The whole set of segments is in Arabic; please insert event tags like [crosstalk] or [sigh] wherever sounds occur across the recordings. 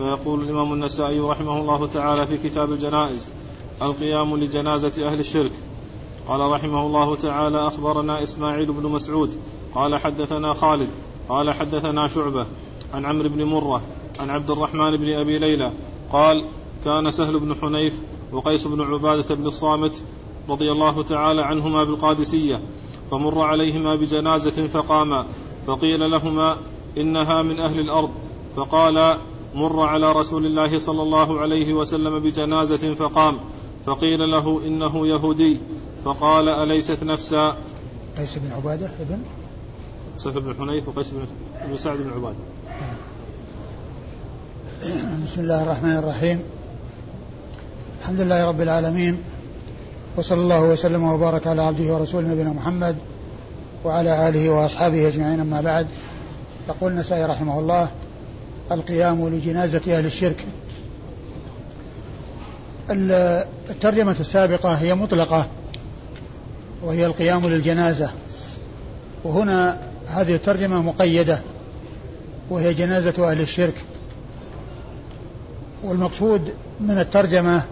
فيقول الإمام النسائي رحمه الله تعالى في كتاب الجنائز القيام لجنازة أهل الشرك. قال رحمه الله تعالى أخبرنا إسماعيل بن مسعود قال حدثنا خالد قال حدثنا شعبة عن عمرو بن مرة عن عبد الرحمن بن أبي ليلى قال كان سهل بن حنيف وقيس بن عبادة بن الصامت رضي الله تعالى عنهما بالقادسية فمر عليهما بجنازة فقاما فقيل لهما إنها من أهل الأرض فقال مر على رسول الله صلى الله عليه وسلم بجنازة فقام فقيل له إنه يهودي فقال أليست نفسا؟ قيس بن عبادة ابن؟ سهل بن حنيف وقيس بن سعد بن عبادة. [clears throat] بسم الله الرحمن الرحيم. الحمد لله رب العالمين وصلى الله وسلم وبارك على عبده ورسوله نبينا محمد وعلى آله وأصحابه أجمعين أما بعد. يقول النسائي رحمه الله القيام لجنازة أهل الشرك. الترجمة السابقة هي مطلقة وهي القيام للجنازة. وهنا هذه الترجمة مقيدة وهي جنازة أهل الشرك. والمقصود من الترجمة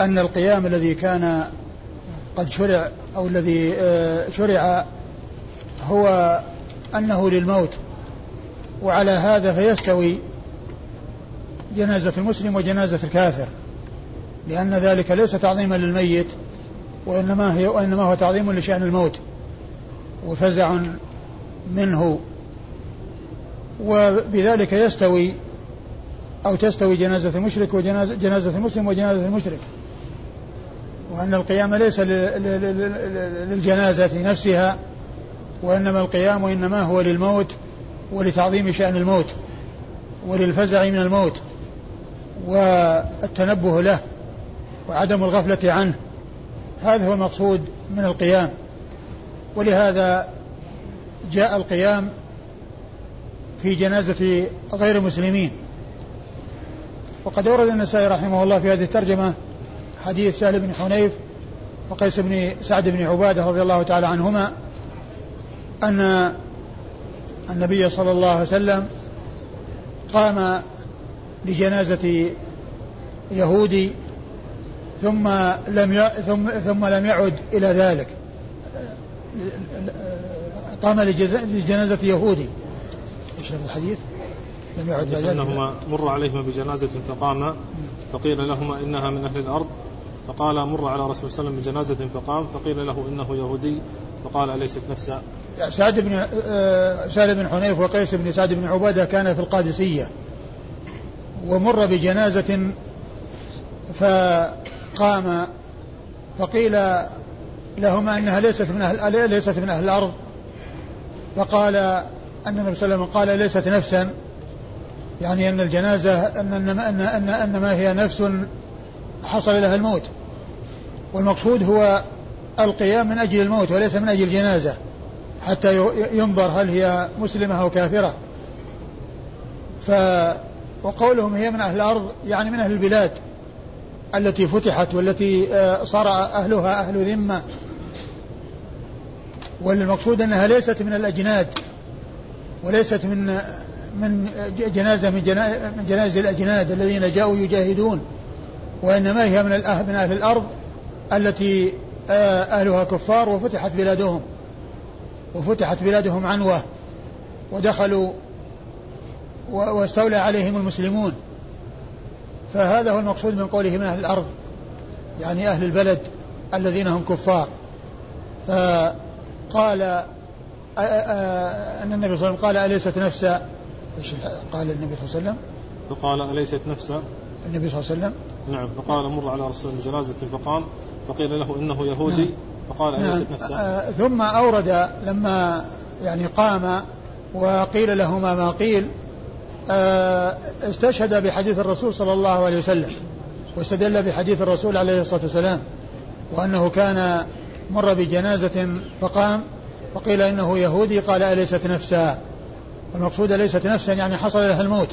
أن القيام الذي كان قد شرع أو الذي آه، شرع هو أنه للموت. وعلى هذا فيستوي جنازة المسلم وجنازة الكافر لأن ذلك ليس تعظيما للميت وإنما هي وإنما هو تعظيم لشأن الموت وفزع منه وبذلك يستوي أو تستوي جنازة المشرك وجنازة جنازة المسلم وجنازة المشرك. وأن القيام ليس للجنازة نفسها وإنما القيام إنما هو للموت ولتعظيم شأن الموت وللفزع من الموت. والتنبه له وعدم الغفلة عنه. هذا هو المقصود من القيام. ولهذا جاء القيام في جنازة غير المسلمين وقد أورد النسائي رحمه الله في هذه الترجمة حديث سهل بن حنيف وقيس بن سعد بن عبادة رضي الله تعالى عنهما أن النبي صلى الله عليه وسلم قام لجنازة يهودي ثم لم ثم ثم لم يعد إلى ذلك. قام لجنازة يهودي. إيش الحديث؟ لم يعد أنهما مر عليهما بجنازة فقام فقيل لهما إنها من أهل الأرض. فقال مر على رسول الله صلى الله عليه وسلم بجنازة فقام فقيل له إنه يهودي. فقال أليست نفسا؟ سعد بن آه، سعد بن حنيف وقيس بن سعد بن عبادة كان في القادسية. ومر بجنازة فقام فقيل لهما إنها ليست من أهل ليست من أهل الأرض. فقال أن النبي صلى الله عليه وسلم قال ليست نفسا. يعني أن الجنازة أن أن أن أن, أن ما هي نفس حصل لها الموت. والمقصود هو القيام من أجل الموت وليس من أجل الجنازة حتى ينظر هل هي مسلمة أو كافرة. ف وقولهم هي من أهل الأرض يعني من أهل البلاد التي فتحت والتي آه، صار أهلها أهل ذمة. والمقصود أنها ليست من الأجناد وليست من من جنازة من, من جنائز الأجناد الذين جاءوا يجاهدون وإنما هي من من أهل الأرض التي آه، أهلها كفار وفتحت بلادهم وفتحت بلادهم عنوة ودخلوا واستولى عليهم المسلمون فهذا هو المقصود من قوله من أهل الأرض يعني أهل البلد الذين هم كفار فقال أن النبي صلى الله عليه وسلم قال أليست نفسا إيش قال النبي صلى الله عليه وسلم؟ فقال أليست نفسا النبي صلى الله عليه وسلم نعم فقال مر على رسول جنازة فقام فقيل له إنه يهودي نعم. فقال أليست نعم. نفسا ثم أورد لما يعني قام وقيل لهما ما قيل استشهد بحديث الرسول صلى الله عليه وسلم واستدل بحديث الرسول عليه الصلاة والسلام وأنه كان مر بجنازة فقام وقيل إنه يهودي قال أليست نفسا؟ المقصود ليست نفسا يعني حصل لها الموت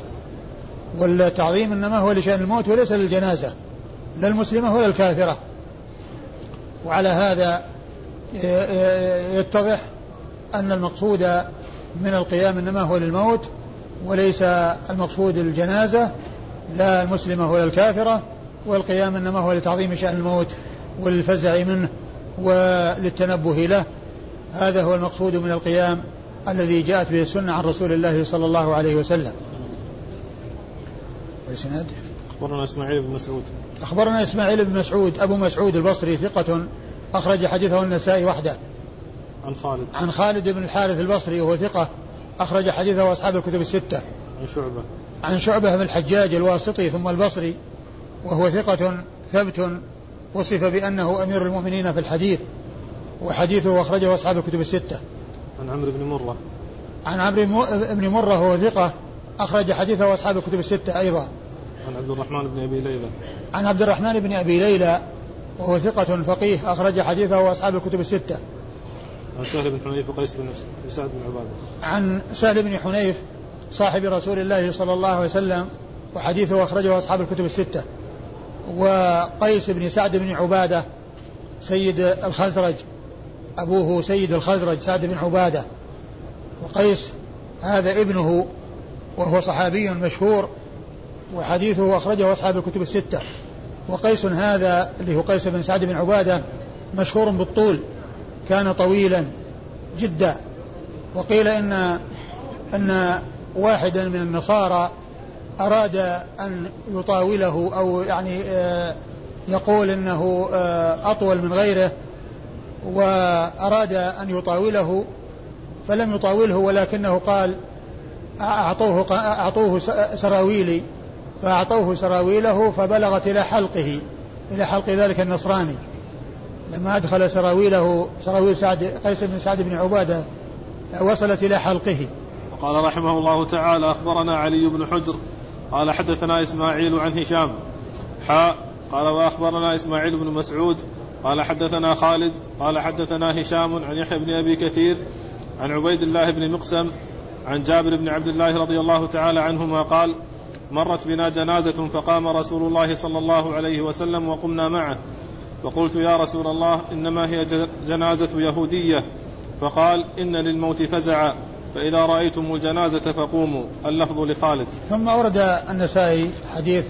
والتعظيم إنما هو لشأن الموت وليس للجنازة لا المسلمة ولا الكافرة. وعلى هذا يتضح أن المقصود من القيام إنما هو للموت وليس المقصود الجنازة لا المسلمة ولا الكافرة والقيام إنما هو لتعظيم شأن الموت والفزع منه وللتنبه له. هذا هو المقصود من القيام الذي جاءت به السنة عن رسول الله صلى الله عليه وسلم. والسناد أخبرنا إسماعيل بن مسعود. أخبرنا إسماعيل بن مسعود أبو مسعود البصري ثقة أخرج حديثه النسائي وحده. عن خالد. عن خالد بن الحارث البصري وهو ثقة أخرج حديثه أصحاب الكتب الستة. عن شعبة. عن شعبة بن الحجاج الواسطي ثم البصري وهو ثقة ثبت وصف بأنه أمير المؤمنين في الحديث وحديثه أخرجه أصحاب الكتب الستة. عن عمرو بن مرة. عن عمرو بن مرة هو ثقة أخرج حديثه أصحاب الكتب الستة أيضا. عن عبد الرحمن بن أبي ليلى. عن عبد الرحمن بن أبي ليلى وهو ثقة فقيه أخرج حديثه أصحاب الكتب الستة. عن سهل بن حنيف وقيس بن سعد بن عبادة. عن سهل بن حنيف صاحب رسول الله صلى الله عليه وسلم وحديثه أخرجه أصحاب الكتب الستة. وقيس بن سعد بن عبادة سيد الخزرج. أبوه سيد الخزرج سعد بن عبادة. وقيس هذا ابنه وهو صحابي مشهور وحديثه أخرجه أصحاب الكتب الستة. وقيس هذا اللي هو قيس بن سعد بن عبادة مشهور بالطول. كان طويلا جدا. وقيل إن أن واحدا من النصارى أراد أن يطاوله أو يعني آه، يقول أنه آه، أطول من غيره وأراد أن يطاوله فلم يطاوله ولكنه قال أعطوه أعطوه سراويلي. فأعطوه سراويله فبلغت إلى حلقه إلى حلق ذلك النصراني. لما أدخل سراويله سراويل سعد قيس بن سعد بن عبادة وصلت إلى حلقه. قال رحمه الله تعالى أخبرنا علي بن حجر قال حدثنا إسماعيل عن هشام. حاء قال وأخبرنا إسماعيل بن مسعود قال حدثنا خالد قال حدثنا هشام عن يحيى بن أبي كثير عن عبيد الله بن مقسم عن جابر بن عبد الله رضي الله تعالى عنهما قال مرت بنا جنازة فقام رسول الله صلى الله عليه وسلم وقمنا معه. فقلت يا رسول الله إنما هي جنازة يهودية. فقال إن للموت فزعا. فإذا رأيتم الجنازة فقوموا. اللفظ لخالد. ثم أورد النسائي حديث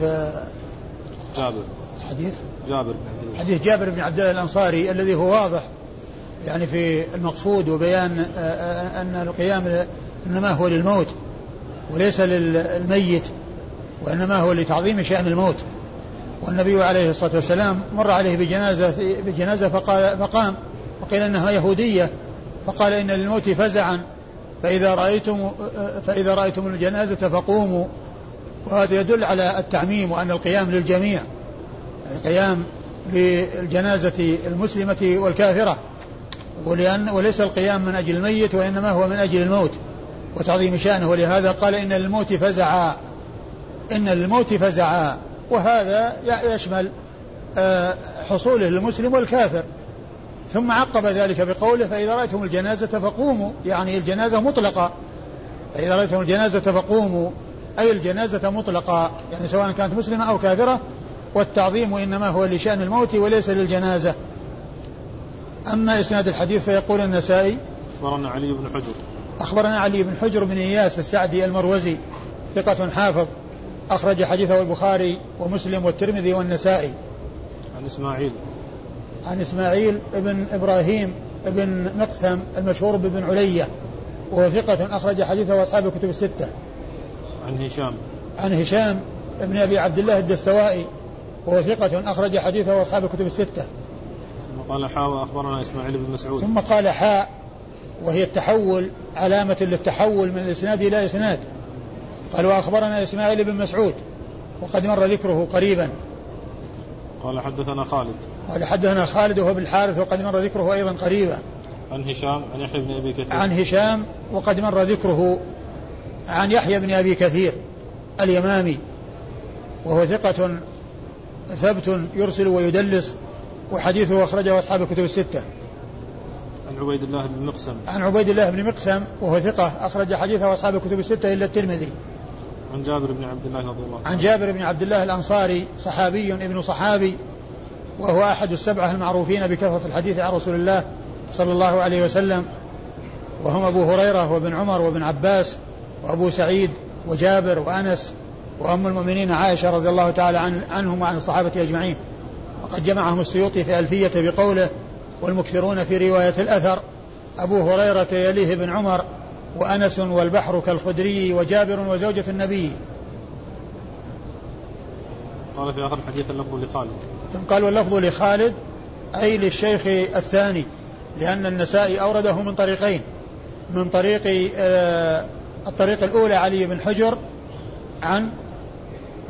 جابر. حديث؟ جابر. حديث جابر بن عبد الله الأنصاري الذي هو واضح يعني في المقصود وبيان أن القيام إنما هو للموت وليس للميت وإنما هو لتعظيم شأن الموت. والنبي عليه الصلاة والسلام مر عليه بجنازة بجنازة فقال فقام وقيل أنها يهودية فقال إن للموت فزعا فإذا رأيتم فإذا رأيتم الجنازة فقوموا. وهذا يدل على التعميم وأن القيام للجميع القيام للجنازة المسلمة والكافرة ولأن وليس القيام من أجل الميت وإنما هو من أجل الموت وتعظيم شأنه. ولهذا قال إن للموت فزعا إن للموت فزعا. وهذا يشمل آه، حصوله للمسلم والكافر. ثم عقب ذلك بقوله فإذا رأيتم الجنازة فقوموا. يعني الجنازة مطلقة. فإذا رأيتم الجنازة فقوموا. أي الجنازة مطلقة يعني سواء كانت مسلمة أو كافرة. والتعظيم إنما هو لشأن الموت وليس للجنازة. أما إسناد الحديث فيقول النسائي أخبرنا علي بن حجر. أخبرنا علي بن حجر بن إياس السعدي المروزي ثقة حافظ. أخرج حديثه البخاري ومسلم والترمذي والنسائي. عن إسماعيل. عن إسماعيل بن إبراهيم بن مقثم المشهور بابن علية وهو ثقة أخرج حديثه أصحاب الكتب الستة. عن هشام. عن هشام بن أبي عبد الله الدستوائي وهو ثقة أخرج حديثه أصحاب الكتب الستة. ثم قال حاء وأخبرنا إسماعيل بن مسعود. ثم قال حاء وهي التحول علامة للتحول من الإسناد إلى إسناد. قال وأخبرنا إسماعيل بن مسعود وقد مر ذكره قريبا. قال حدثنا خالد. قال حدثنا خالد وهو بالحارث وقد مر ذكره أيضا قريبا. عن هشام عن يحيى بن أبي كثير. عن هشام وقد مر ذكره عن يحيى بن أبي كثير اليمامي وهو ثقة ثبت يرسل ويدلس وحديثه أخرجه أصحاب الكتب الستة. عن عبيد الله بن مقسم. عن عبيد الله بن مقسم وهو ثقة أخرج حديثه أصحاب الكتب الستة إلا الترمذي. عن جابر بن عبد الله رضي الله عنه. عن جابر بن عبد الله الأنصاري صحابي ابن صحابي وهو أحد السبعة المعروفين بكثرة الحديث عن رسول الله صلى الله عليه وسلم. وهم أبو هريرة وابن عمر وابن عباس وأبو سعيد وجابر وأنس وأم المؤمنين عائشة رضي الله تعالى عن عنهم وعن الصحابة أجمعين. وقد جمعهم السيوطي في ألفية بقوله والمكثرون في رواية الأثر. أبو هريرة يليه بن عمر وأنس والبحر كالخدري وجابر وزوجة النبي. قال في آخر الحديث اللفظ لخالد. ثم قال واللفظ لخالد أي للشيخ الثاني لأن النسائي أورده من طريقين من طريق آه الطريق الأولى علي بن حجر عن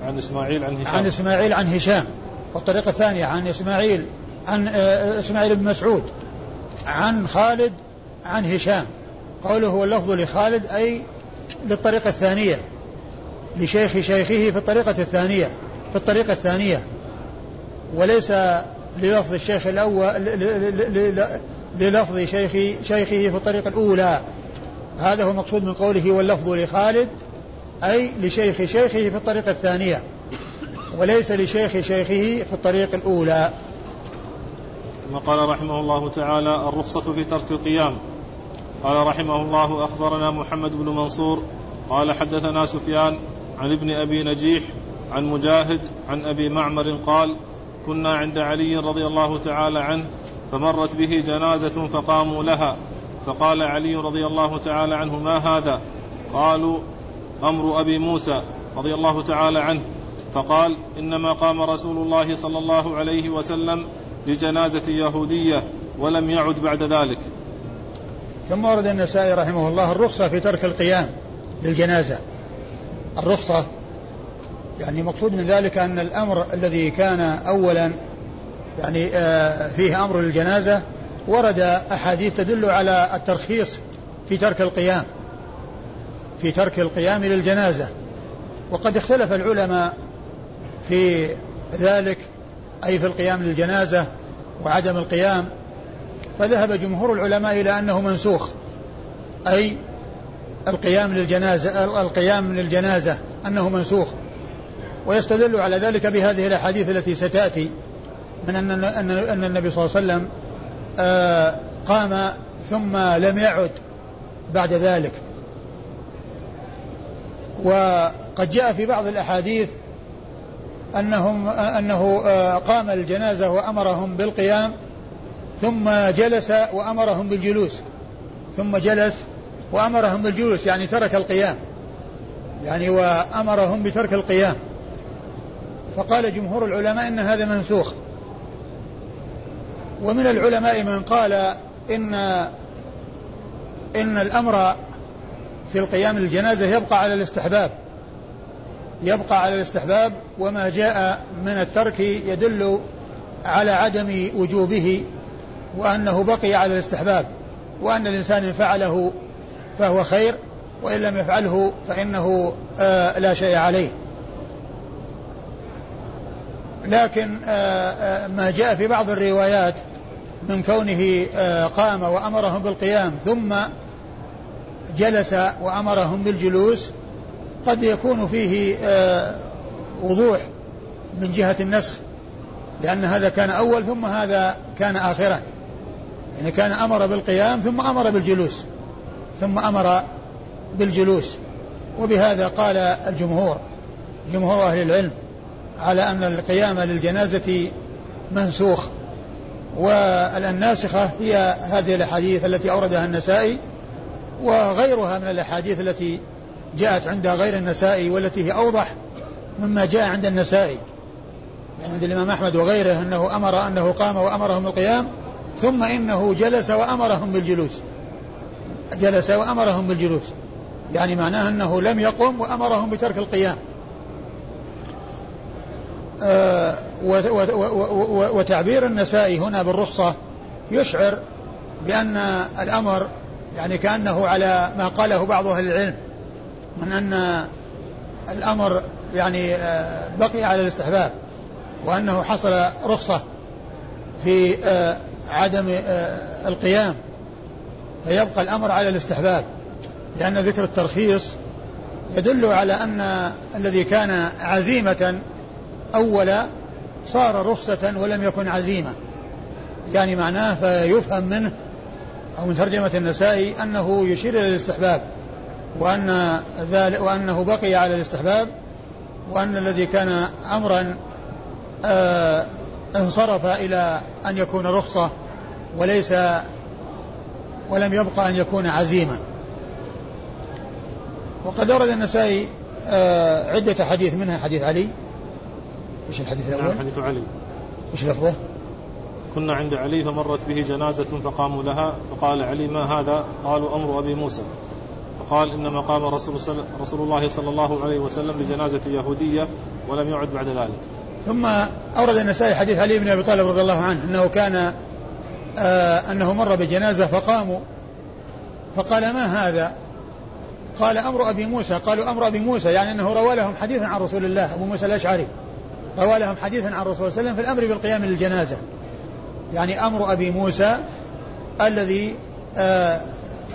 عن إسماعيل عن هشام. عن إسماعيل عن هشام والطريقة الثانية عن إسماعيل عن آه إسماعيل بن مسعود عن خالد عن هشام. قوله هو اللفظ لخالد أي للطريقة الثانية لشيخ شيخه في الطريقة الثانية في الطريقة الثانية. وليس للفظ الشيخ الأول للفظ شيخ شيخه في الطريقة الأولى. هذا هو المقصود من قوله واللفظ لخالد أي لشيخ شيخه في الطريقة الثانية وليس لشيخ شيخه في الطريق الأولى. ثم قال رحمه الله تعالى الرخصة في ترك القيام. قال رحمه الله أخبرنا محمد بن منصور قال حدثنا سفيان عن ابن أبي نجيح عن مجاهد عن أبي معمر قال كنا عند علي رضي الله تعالى عنه فمرت به جنازة فقاموا لها فقال علي رضي الله تعالى عنه ما هذا؟ قالوا أمر أبي موسى رضي الله تعالى عنه. فقال إنما قام رسول الله صلى الله عليه وسلم لجنازة يهودية ولم يعد بعد ذلك. ثم ورد النسائي رحمه الله الرخصة في ترك القيام للجنازة. الرخصة يعني مقصود من ذلك أن الأمر الذي كان أولا يعني آه، فيه أمر للجنازة ورد أحاديث تدل على الترخيص في ترك القيام في ترك القيام للجنازة. وقد اختلف العلماء في ذلك أي في القيام للجنازة وعدم القيام. فذهب جمهور العلماء إلى أنه منسوخ أي القيام للجنازة القيام للجنازة أنه منسوخ. ويستدل على ذلك بهذه الأحاديث التي ستأتي من أن أن النبي صلى الله عليه وسلم آه، قام ثم لم يعد بعد ذلك. وقد جاء في بعض الأحاديث أنهم أنه آه، قام الجنازة وأمرهم بالقيام ثم جلس وأمرهم بالجلوس. ثم جلس وأمرهم بالجلوس يعني ترك القيام. يعني وأمرهم بترك القيام. فقال جمهور العلماء إن هذا منسوخ. ومن العلماء من قال إن إن الأمر في القيام للجنازة يبقى على الاستحباب. يبقى على الاستحباب وما جاء من الترك يدل على عدم وجوبه وأنه بقي على الاستحباب وأن الإنسان إن فعله فهو خير وإن لم يفعله فإنه آه لا شيء عليه. لكن آه آه ما جاء في بعض الروايات من كونه آه، قام وأمرهم بالقيام ثم جلس وأمرهم بالجلوس قد يكون فيه آه، وضوح من جهة النسخ لأن هذا كان أول ثم هذا كان آخرا يعني كان أمر بالقيام ثم أمر بالجلوس ثم أمر بالجلوس. وبهذا قال الجمهور جمهور أهل العلم على أن القيام للجنازة منسوخ والناسخة هي هذه الأحاديث التي أوردها النسائي وغيرها من الأحاديث التي جاءت عند غير النسائي والتي هي أوضح مما جاء عند النسائي. يعني عند الإمام أحمد وغيره أنه أمر أنه قام وأمرهم بالقيام ثم إنه جلس وأمرهم بالجلوس. جلس وأمرهم بالجلوس. يعني معناه أنه لم يقم وأمرهم بترك القيام. آه وتعبير النسائي هنا بالرخصة يشعر بأن الأمر يعني كأنه على ما قاله بعض أهل العلم من أن الأمر يعني آه، بقي على الاستحباب وأنه حصل رخصة في آه، عدم آه، القيام. فيبقى الأمر على الاستحباب لأن ذكر الترخيص يدل على أن الذي كان عزيمة أولا صار رخصة ولم يكن عزيمة. يعني معناه فيفهم منه أو من ترجمة النسائي أنه يشير إلى الاستحباب وأن ذلك وأنه بقي على الاستحباب وأن الذي كان أمرا آه انصرف إلى أن يكون رخصة وليس ولم يبقى أن يكون عزيما وقد أورد النسائي آه عدة حديث منها حديث علي إيش الحديث الأول؟ نعم حديث علي إيش لفظه؟ كنا عند علي فمرت به جنازة فقاموا لها فقال علي ما هذا؟ قالوا أمر أبي موسى فقال إنما قام رسول, رسول الله صلى الله عليه وسلم بجنازة يهودية ولم يعد بعد ذلك ثم أورد النسائي حديث علي بن أبي طالب رضي الله عنه أنه كان آه أنه مر بجنازة فقاموا فقال ما هذا؟ قال أمر أبي موسى قالوا أمر أبي موسى يعني أنه روى لهم حديثا عن رسول الله أبو موسى الأشعري روى لهم حديثا عن الرسول صلى الله عليه وسلم في الأمر بالقيام للجنازة. يعني أمر أبي موسى الذي آه،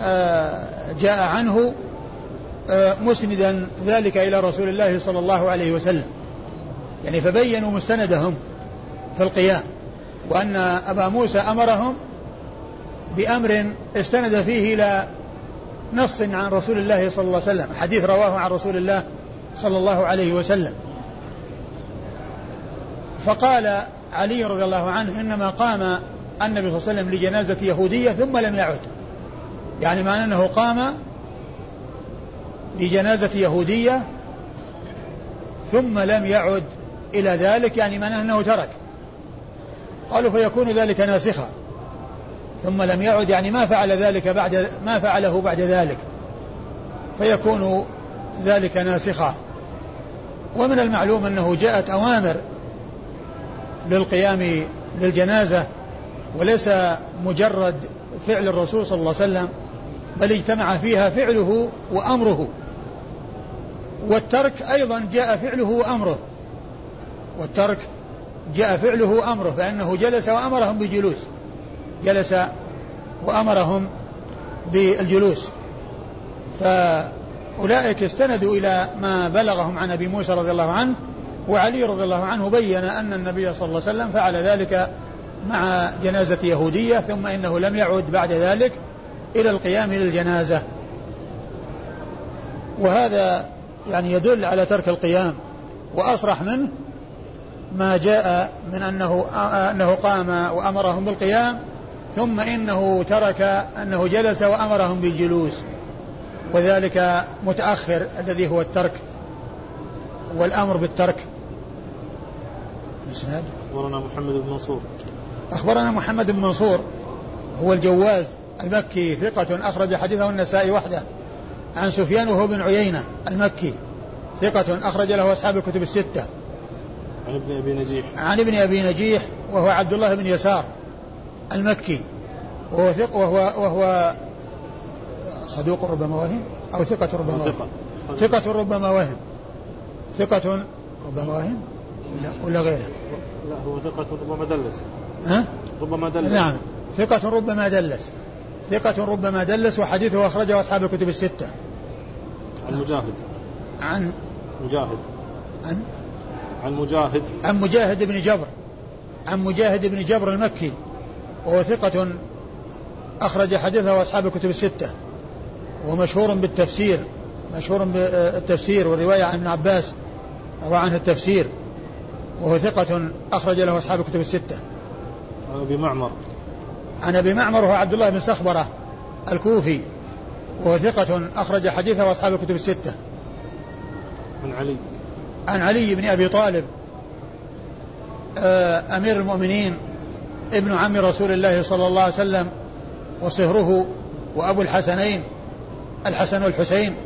آه، جاء عنه آه، مسندا ذلك إلى رسول الله صلى الله عليه وسلم. يعني فبينوا مستندهم في القيام وأن أبا موسى أمرهم بأمر استند فيه إلى نص عن رسول الله صلى الله عليه وسلم حديث رواه عن رسول الله صلى الله عليه وسلم. فقال علي رضي الله عنه إنما قام النبي صلى الله عليه وسلم لجنازة يهودية ثم لم يعد. يعني معنى أنه قام لجنازة يهودية ثم لم يعد. إلى ذلك يعني معناه أنه ترك. قالوا فيكون ذلك ناسخا. ثم لم يعد يعني ما فعل ذلك بعد ما فعله بعد ذلك. فيكون ذلك ناسخا. ومن المعلوم أنه جاءت أوامر للقيام للجنازة وليس مجرد فعل الرسول صلى الله عليه وسلم بل اجتمع فيها فعله وأمره. والترك أيضا جاء فعله وأمره. والترك جاء فعله وأمره فإنه جلس وأمرهم بجلوس. جلس وأمرهم بالجلوس. فأولئك استندوا إلى ما بلغهم عن أبي موسى رضي الله عنه وعلي رضي الله عنه بين أن النبي صلى الله عليه وسلم فعل ذلك مع جنازة يهودية ثم إنه لم يعد بعد ذلك إلى القيام للجنازة. وهذا يعني يدل على ترك القيام وأصرح منه ما جاء من أنه أنه قام وأمرهم بالقيام ثم إنه ترك أنه جلس وأمرهم بالجلوس. وذلك متأخر الذي هو الترك والأمر بالترك. الإسناد أخبرنا محمد بن منصور. أخبرنا محمد بن منصور هو الجواز المكي ثقة أخرج حديثه النسائي وحده. عن سفيان وهو بن عيينة المكي ثقة أخرج له أصحاب الكتب الستة. عن ابن أبي نجيح. عن ابن أبي نجيح وهو عبد الله بن يسار المكي. وهو ثق وهو وهو صدوق ربما وهم أو ثقة ربما وهم. ثقة. ربما وهم. ثقة ربما وهم ولا, ولا غيره. لا هو ثقة ربما دلس. ها؟ ربما دلس. نعم. ثقة ربما دلس. ثقة ربما دلس وحديثه أخرجه أصحاب الكتب الستة. عن مجاهد. عن مجاهد. عن عن مجاهد عن مجاهد بن جبر عن مجاهد بن جبر المكي وهو ثقة أخرج حديثه أصحاب الكتب الستة ومشهور بالتفسير مشهور بالتفسير والرواية عن ابن عباس روى عنه التفسير وهو ثقة أخرج له أصحاب الكتب الستة. عن أبي معمر. عن أبي معمر وهو عبد الله بن صخبرة الكوفي وهو ثقة أخرج حديثه أصحاب الكتب الستة. عن علي. عن علي بن أبي طالب آه، أمير المؤمنين ابن عم رسول الله صلى الله عليه وسلم وصهره وأبو الحسنين الحسن والحسين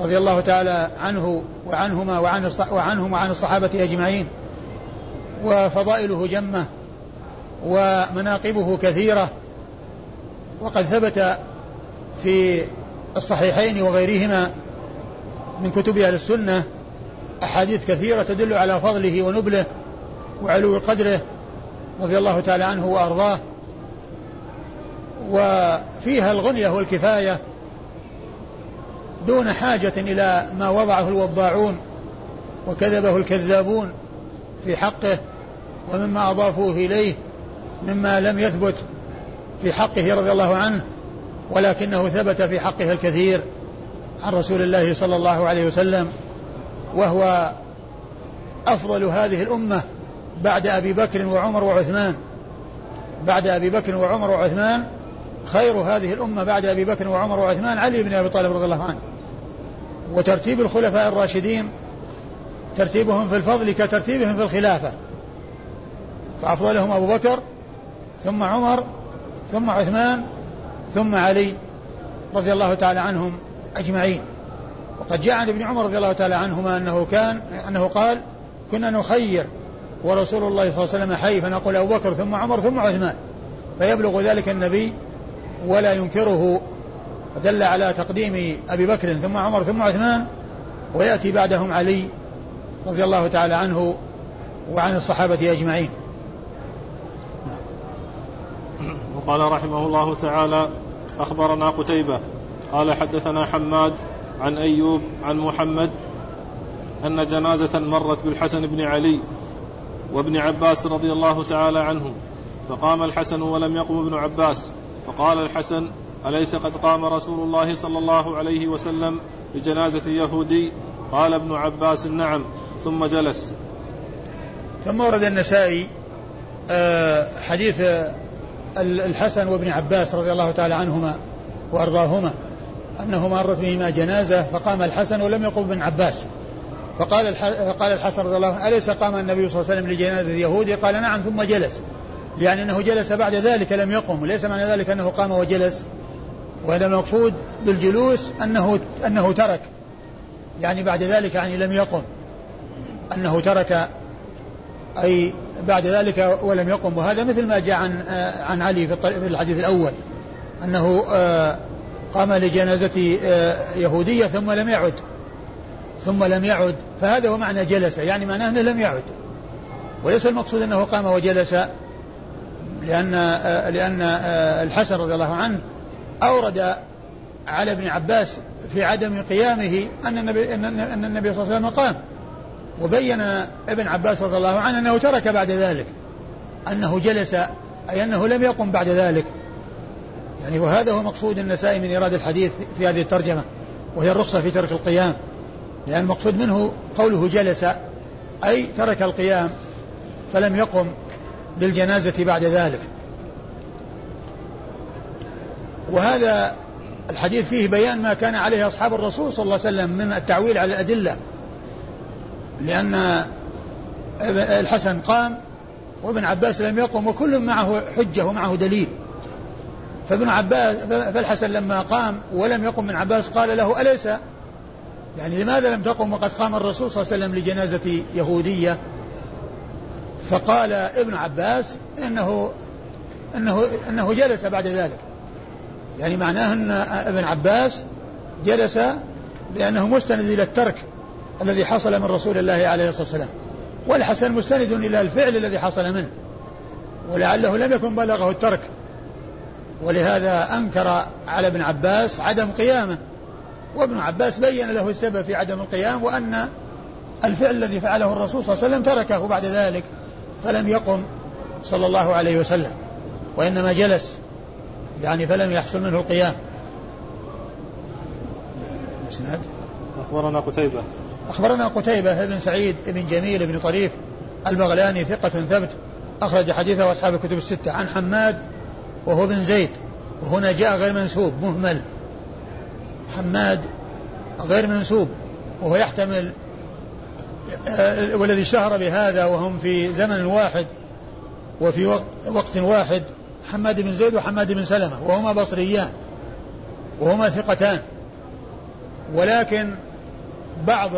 رضي الله تعالى عنه وعنهما وعن وعنهم وعن الصحابة أجمعين. وفضائله جمة ومناقبه كثيرة وقد ثبت في الصحيحين وغيرهما من كتب أهل السنة أحاديث كثيرة تدل على فضله ونبله وعلو قدره رضي الله تعالى عنه وأرضاه. وفيها الغنية والكفاية دون حاجة إلى ما وضعه الوضاعون وكذبه الكذابون في حقه ومما أضافوه إليه مما لم يثبت في حقه رضي الله عنه ولكنه ثبت في حقه الكثير عن رسول الله صلى الله عليه وسلم. وهو أفضل هذه الأمة بعد أبي بكر وعمر وعثمان. بعد أبي بكر وعمر وعثمان خير هذه الأمة بعد أبي بكر وعمر وعثمان علي بن أبي طالب رضي الله عنه. وترتيب الخلفاء الراشدين ترتيبهم في الفضل كترتيبهم في الخلافة. فأفضلهم أبو بكر ثم عمر ثم عثمان ثم علي رضي الله تعالى عنهم أجمعين. وقد جاء عن ابن عمر رضي الله تعالى عنهما أنه كان أنه قال كنا نخير ورسول الله صلى الله عليه وسلم حي. فنقول أبو بكر ثم عمر ثم عثمان. فيبلغ ذلك النبي ولا ينكره. فدل على تقديم أبي بكر ثم عمر ثم عثمان ويأتي بعدهم علي رضي الله تعالى عنه وعن الصحابة أجمعين. وقال رحمه الله تعالى أخبرنا قتيبة. قال حدثنا حماد عن أيوب عن محمد أن جنازة مرت بالحسن بن علي وابن عباس رضي الله تعالى عنهم فقام الحسن ولم يقم ابن عباس فقال الحسن أليس قد قام رسول الله صلى الله عليه وسلم بجنازة يهودي؟ قال ابن عباس نعم ثم جلس. ثم ورد النسائي آه، حديث الحسن وابن عباس رضي الله تعالى عنهما وأرضاهما. أنه مرت بهما جنازة فقام الحسن ولم يقم ابن عباس. فقال فقال الحسن رضي الله عنه أليس قام النبي صلى الله عليه وسلم لجنازة يهودي قال نعم ثم جلس. يعني أنه جلس بعد ذلك لم يقم. وليس معنى ذلك أنه قام وجلس. وهذا المقصود بالجلوس أنه أنه ترك. يعني بعد ذلك يعني لم يقم. أنه ترك أي بعد ذلك ولم يقم. وهذا مثل ما جاء عن عن علي في الحديث الأول. أنه آه، قام لجنازة آه، يهودية ثم لم يعد. ثم لم يعد. فهذا هو معنى جلس. يعني معناه أنه لم يعد. وليس المقصود أنه قام وجلس لأن آه، لأن الحسن رضي الله عنه أورد على ابن عباس في عدم قيامه أن النبي أن النبي صلى الله عليه وسلم قام. وبين ابن عباس رضي الله عنه أنه ترك بعد ذلك. أنه جلس أي أنه لم يقم بعد ذلك. يعني وهذا هو مقصود النسائي من إيراد الحديث في هذه الترجمة وهي الرخصة في ترك القيام. لأن المقصود منه قوله جلس أي ترك القيام فلم يقم بالجنازة بعد ذلك. وهذا الحديث فيه بيان ما كان عليه أصحاب الرسول صلى الله عليه وسلم من التعويل على الأدلة. لأن الحسن قام وابن عباس لم يقم وكل معه حجة ومعه دليل. فابن عباس فالحسن لما قام ولم يقم ابن عباس قال له أليس؟ يعني لماذا لم تقم؟ وقد قام الرسول صلى الله عليه وسلم لجنازة يهودية. فقال ابن عباس إنه إنه إنه جلس بعد ذلك. يعني معناه إن ابن عباس جلس لأنه مستند إلى الترك الذي حصل من رسول الله عليه الصلاة والسلام. والحسن مستند إلى الفعل الذي حصل منه. ولعله لم يكن بلغه الترك. ولهذا أنكر على ابن عباس عدم قيامه. وابن عباس بين له السبب في عدم القيام وأن الفعل الذي فعله الرسول صلى الله عليه وسلم تركه بعد ذلك فلم يقم صلى الله عليه وسلم وإنما جلس يعني فلم يحصل منه القيام. أخبرنا قتيبة. أخبرنا قتيبة بن سعيد بن جميل بن طريف البغلاني ثقة ثبت أخرج حديثه أصحاب الكتب الستة. عن حماد وهو بن زيد. وهنا جاء غير منسوب مهمل. حماد غير منسوب وهو يحتمل آه، والذي شهر بهذا وهم في زمن واحد وفي وقت واحد حماد بن زيد وحماد بن سلمة وهما بصريان وهما ثقتان. ولكن بعض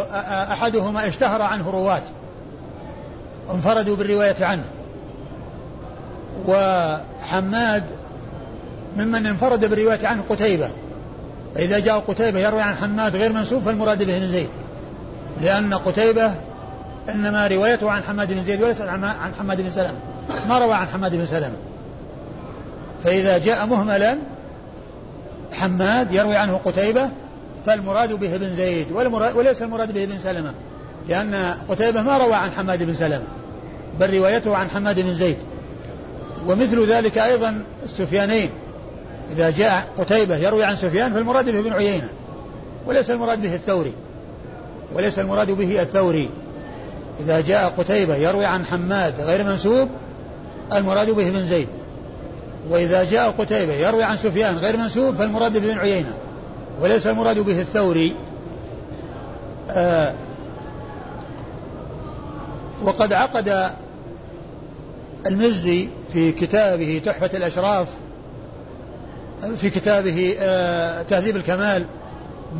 أحدهما اشتهر عنه رواة انفردوا بالرواية عنه. وحماد ممن انفرد بالرواية عنه قتيبة. فإذا جاء قتيبة يروي عن حماد غير منسوب فالمراد به بن زيد. لأن قتيبة إنما روايته عن حماد بن زيد وليس عن حماد بن سلمة. ما روى عن حماد بن سلمة. فإذا جاء مهملا حماد يروي عنه قتيبة فالمراد به بن زيد وليس المراد به بن سلمة. لأن قتيبة ما روى عن حماد بن سلمة بل روايته عن حماد بن زيد. ومثل ذلك أيضا السفيانين. إذا جاء قتيبة يروي عن سفيان فالمراد به بن عيينة وليس المراد به الثوري وليس المراد به الثوري. إذا جاء قتيبة يروي عن حماد غير منسوب المراد به بن زيد. وإذا جاء قتيبة يروي عن سفيان غير منسوب فالمراد بن عيينة وليس المراد به الثوري. آه وقد عقد المزي في كتابه تحفة الأشراف في كتابه آه تهذيب الكمال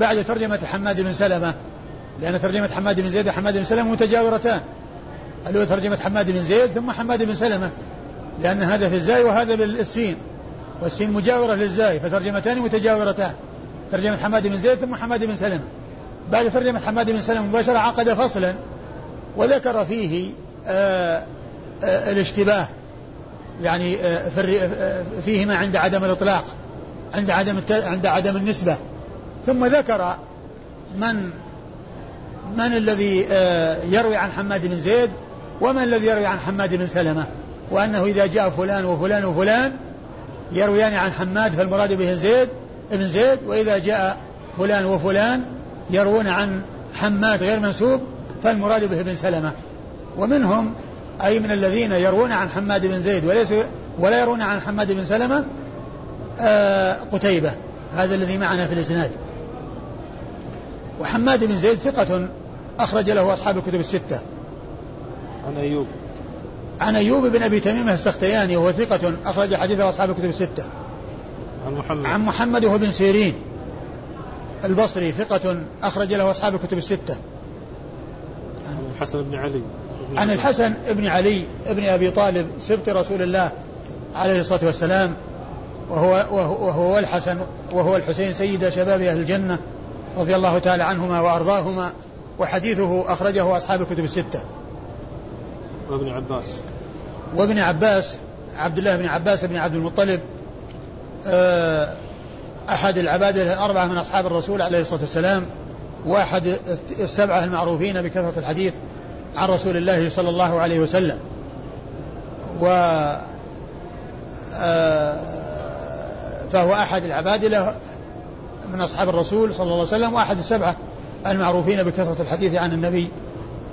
بعد ترجمة حماد بن سلمة لأن ترجمة حماد بن زيد وحماد بن سلمة متجاورتان. الأولى ترجمة حماد بن زيد ثم حماد بن سلمة لأن هذا في الزاي وهذا بالسين والسين مجاورة للزاي فترجمتان متجاورتان. ترجمة حماد بن زيد ثم حماد بن سلمة. بعد ترجمة حماد بن سلمة مباشرة عقد فصلا وذكر فيه آآ آه، آآ آه، الاشتباه. يعني آه، فيهما عند عدم الإطلاق عند عدم عند عدم النسبة. ثم ذكر من من الذي يروي عن حماد بن زيد ومن الذي يروي عن حماد بن سلمة. وأنه إذا جاء فلان وفلان وفلان يرويان عن حماد فالمراد به زيد ابن زيد. وإذا جاء فلان وفلان يروون عن حماد غير منسوب فالمراد به ابن سلمة. ومنهم أي من الذين يروون عن حماد بن زيد وليس ولا يرون عن حماد بن سلمة آه قتيبة. هذا الذي معنا في الإسناد. وحماد بن زيد ثقة أخرج له أصحاب الكتب الستة. عن أيوب. عن أيوب بن أبي تميم السختياني وهو ثقة أخرج حديثه أصحاب الكتب الستة. عن محمد. عن محمد وهو بن سيرين. البصري ثقة أخرج له أصحاب الكتب الستة. عن الحسن بن علي. عن الحسن بن علي بن أبي طالب سبط رسول الله عليه الصلاة والسلام وهو, وهو, وهو الحسن وهو الحسين سيد شباب أهل الجنة رضي الله تعالى عنهما وأرضاهما وحديثه أخرجه أصحاب الكتب الستة. وابن عباس. وابن عباس عبد الله بن عباس بن عبد المطلب آه، أحد العبادة الأربعة من أصحاب الرسول عليه الصلاة والسلام واحد السبعة المعروفين بكثرة الحديث عن رسول الله صلى الله عليه وسلم. و آه، فهو أحد العبادلة من أصحاب الرسول صلى الله عليه وسلم وأحد السبعة المعروفين بكثرة الحديث عن النبي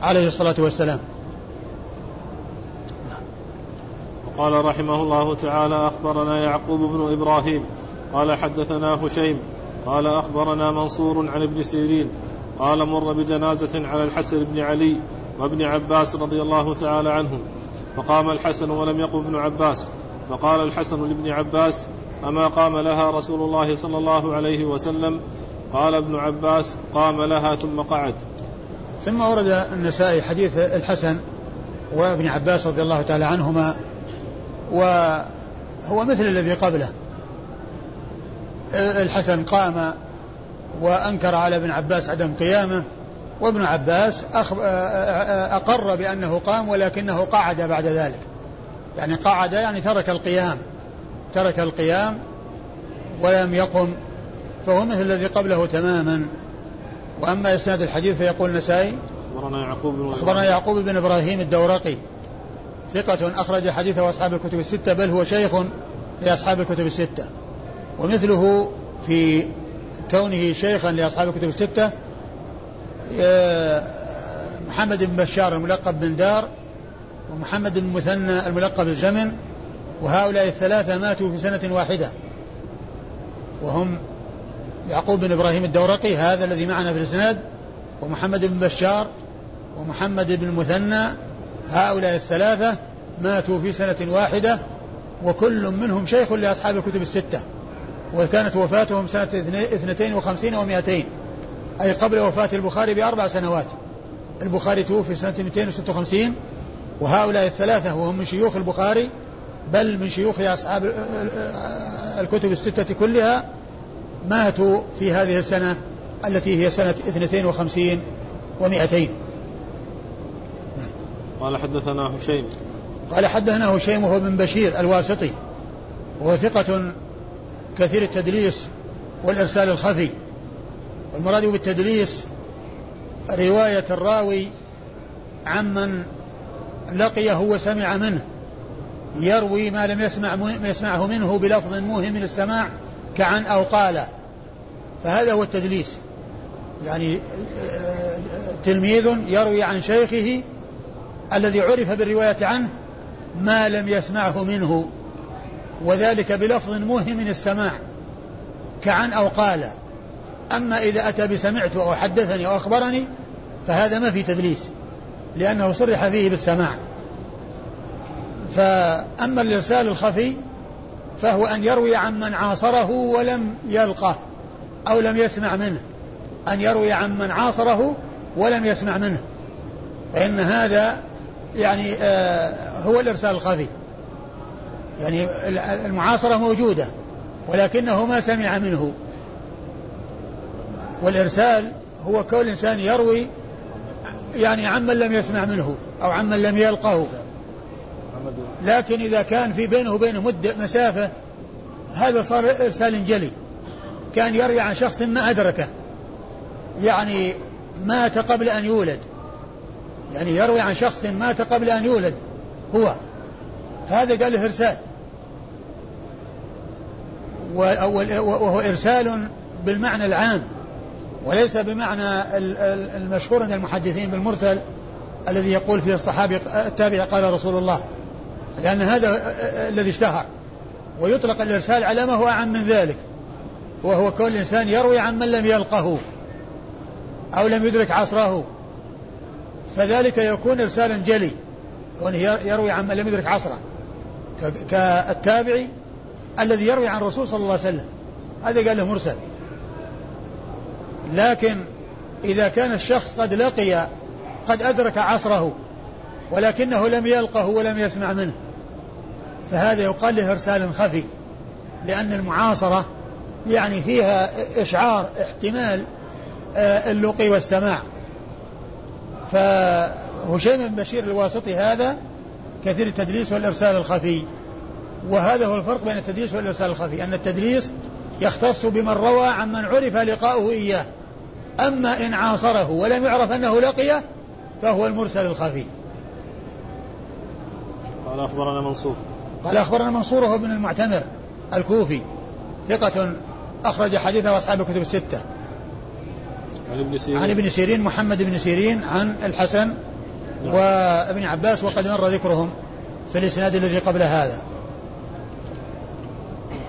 عليه الصلاة والسلام. قال رحمه الله تعالى أخبرنا يعقوب بن إبراهيم قال حدثنا هشيم قال أخبرنا منصور عن ابن سيرين قال مر بجنازة على الحسن بن علي وابن عباس رضي الله تعالى عنهم فقام الحسن ولم يقم ابن عباس فقال الحسن لابن عباس أما قام لها رسول الله صلى الله عليه وسلم؟ قال ابن عباس قام لها ثم قعد. ثم ورد النسائي حديث الحسن وابن عباس رضي الله تعالى عنهما وهو مثل الذي قبله. الحسن قام وأنكر على ابن عباس عدم قيامه وابن عباس أقر بأنه قام ولكنه قعد بعد ذلك. يعني قعد يعني ترك القيام. ترك القيام ولم يقم فهو مثل الذي قبله تماما. وأما إسناد الحديث فيقول النسائي أخبرنا يعقوب بن أخبرنا يعقوب بن إبراهيم الدورقي. ثقة أخرج حديثه أصحاب الكتب الستة بل هو شيخ لأصحاب الكتب الستة. ومثله في كونه شيخا لأصحاب الكتب الستة محمد بن بشار الملقب بن دار ومحمد بن مثنى الملقب الزمن وهؤلاء الثلاثة ماتوا في سنة واحدة. وهم يعقوب بن إبراهيم الدورقي هذا الذي معنا في الإسناد ومحمد بن بشار ومحمد بن المثنى هؤلاء الثلاثة ماتوا في سنة واحدة وكل منهم شيخ لأصحاب الكتب الستة وكانت وفاتهم سنة اثنتين وخمسين ومائتين أي قبل وفاة البخاري بأربع سنوات. البخاري توفي سنة 256 وهؤلاء الثلاثة وهم من شيوخ البخاري بل من شيوخ أصحاب الكتب الستة كلها ماتوا في هذه السنة التي هي سنة 52 و200 قال حدثنا هشيم. قال حدثنا هشيم وهو بن بشير الواسطي وهو ثقة كثير التدليس والإرسال الخفي. والمراد بالتدليس رواية الراوي عمن لقيه وسمع منه يروي ما لم يسمع يسمعه منه بلفظ موهم من السماع كعن أو قال. فهذا هو التدليس. يعني تلميذ يروي عن شيخه الذي عرف بالرواية عنه ما لم يسمعه منه وذلك بلفظ موهم من السماع كعن أو قال. أما إذا أتى بسمعت أو حدثني أو أخبرني فهذا ما في تدليس لأنه صرح فيه بالسماع. فأما الإرسال الخفي فهو أن يروي عن من عاصره ولم يلقه أو لم يسمع منه. أن يروي عن من عاصره ولم يسمع منه. فإن هذا يعني آه هو الإرسال الخفي. يعني المعاصرة موجودة ولكنه ما سمع منه. والإرسال هو كل إنسان يروي يعني عمن لم يسمع منه أو عمن لم يلقه. لكن إذا كان في بينه وبينه مدة مسافة هذا صار إرسال جلي. كان يروي عن شخص ما أدركه. يعني مات قبل أن يولد. يعني يروي عن شخص مات قبل أن يولد هو. فهذا قال له إرسال. وهو إرسال بالمعنى العام. وليس بمعنى المشهور عند المحدثين بالمرسل الذي يقول فيه الصحابي التابع قال رسول الله لأن هذا الذي اشتهر. ويطلق الإرسال على ما هو أعم من ذلك وهو كل إنسان يروي عن من لم يلقه أو لم يدرك عصره. فذلك يكون إرسالا جلي كونه يروي عن من لم يدرك عصره. كالتابعي الذي يروي عن الرسول صلى الله عليه وسلم هذا قال له مرسل. لكن إذا كان الشخص قد لقي قد أدرك عصره ولكنه لم يلقه ولم يسمع منه فهذا يقال له إرسال خفي لأن المعاصرة يعني فيها إشعار احتمال آه، اللقي والسماع. فهشيم بن بشير الواسطي هذا كثير التدليس والإرسال الخفي وهذا هو الفرق بين التدليس والإرسال الخفي أن التدليس يختص بمن روى عن من عرف لقاؤه إياه. أما إن عاصره ولم يعرف أنه لقيه فهو المرسل الخفي. قال أخبرنا منصور. قال أخبرنا منصور هو ابن المعتمر الكوفي ثقة أخرج حديثه أصحاب الكتب الستة. عن ابن سيرين. عن ابن سيرين محمد بن سيرين عن الحسن نعم. وابن عباس وقد مر ذكرهم في الإسناد الذي قبل هذا.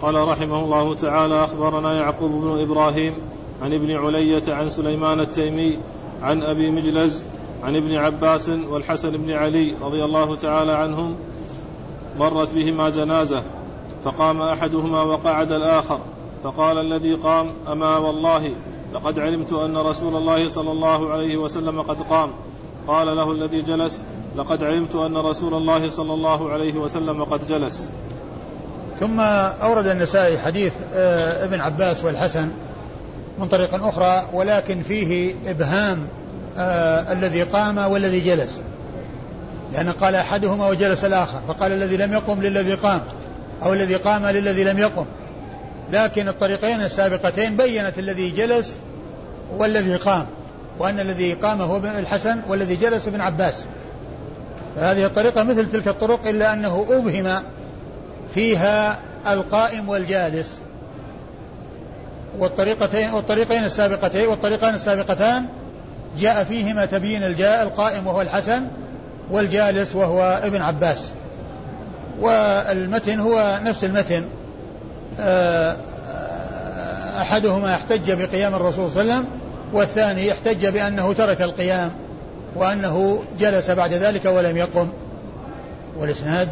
قال رحمه الله تعالى أخبرنا يعقوب بن إبراهيم عن ابن علية عن سليمان التيمي عن أبي مجلز عن ابن عباس والحسن بن علي رضي الله تعالى عنهم مرت بهما جنازة فقام أحدهما وقعد الآخر فقال الذي قام أما والله لقد علمت أن رسول الله صلى الله عليه وسلم قد قام. قال له الذي جلس لقد علمت أن رسول الله صلى الله عليه وسلم قد جلس. ثم أورد النسائي حديث آه، ابن عباس والحسن من طريق أخرى ولكن فيه إبهام آه الذي قام والذي جلس. لأن قال أحدهما وجلس الآخر فقال الذي لم يقم للذي قام أو الذي قام للذي لم يقم. لكن الطريقين السابقتين بينت الذي جلس والذي قام وأن الذي قام هو ابن الحسن والذي جلس ابن عباس. فهذه الطريقة مثل تلك الطرق إلا أنه أبهم فيها القائم والجالس. والطريقتين والطريقين السابقتين والطريقان السابقتان جاء فيهما تبيين الجاء القائم وهو الحسن والجالس وهو ابن عباس. والمتن هو نفس المتن. آه، أحدهما احتج بقيام الرسول صلى الله عليه وسلم والثاني احتج بأنه ترك القيام وأنه جلس بعد ذلك ولم يقم. والإسناد؟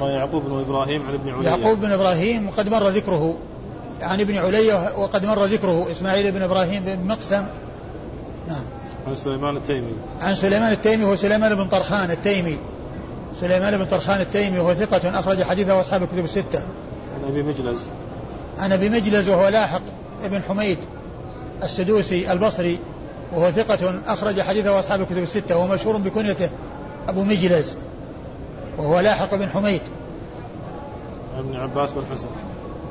يعقوب بن إبراهيم عن ابن عليا يعقوب بن إبراهيم وقد مر ذكره. عن ابن علي وقد مر ذكره إسماعيل بن إبراهيم بن مقسم. نعم. عن سليمان التيمي. عن سليمان التيمي هو سليمان بن طرخان التيمي. سليمان بن طرخان التيمي وهو ثقة أخرج حديثه أصحاب الكتب الستة. عن أبي مجلس. عن أبي مجلس وهو لاحق ابن حميد السدوسي البصري وهو ثقة أخرج حديثه أصحاب الكتب الستة وهو مشهور بكنيته أبو مجلس وهو لاحق بن حميد. عن ابن عباس والحسن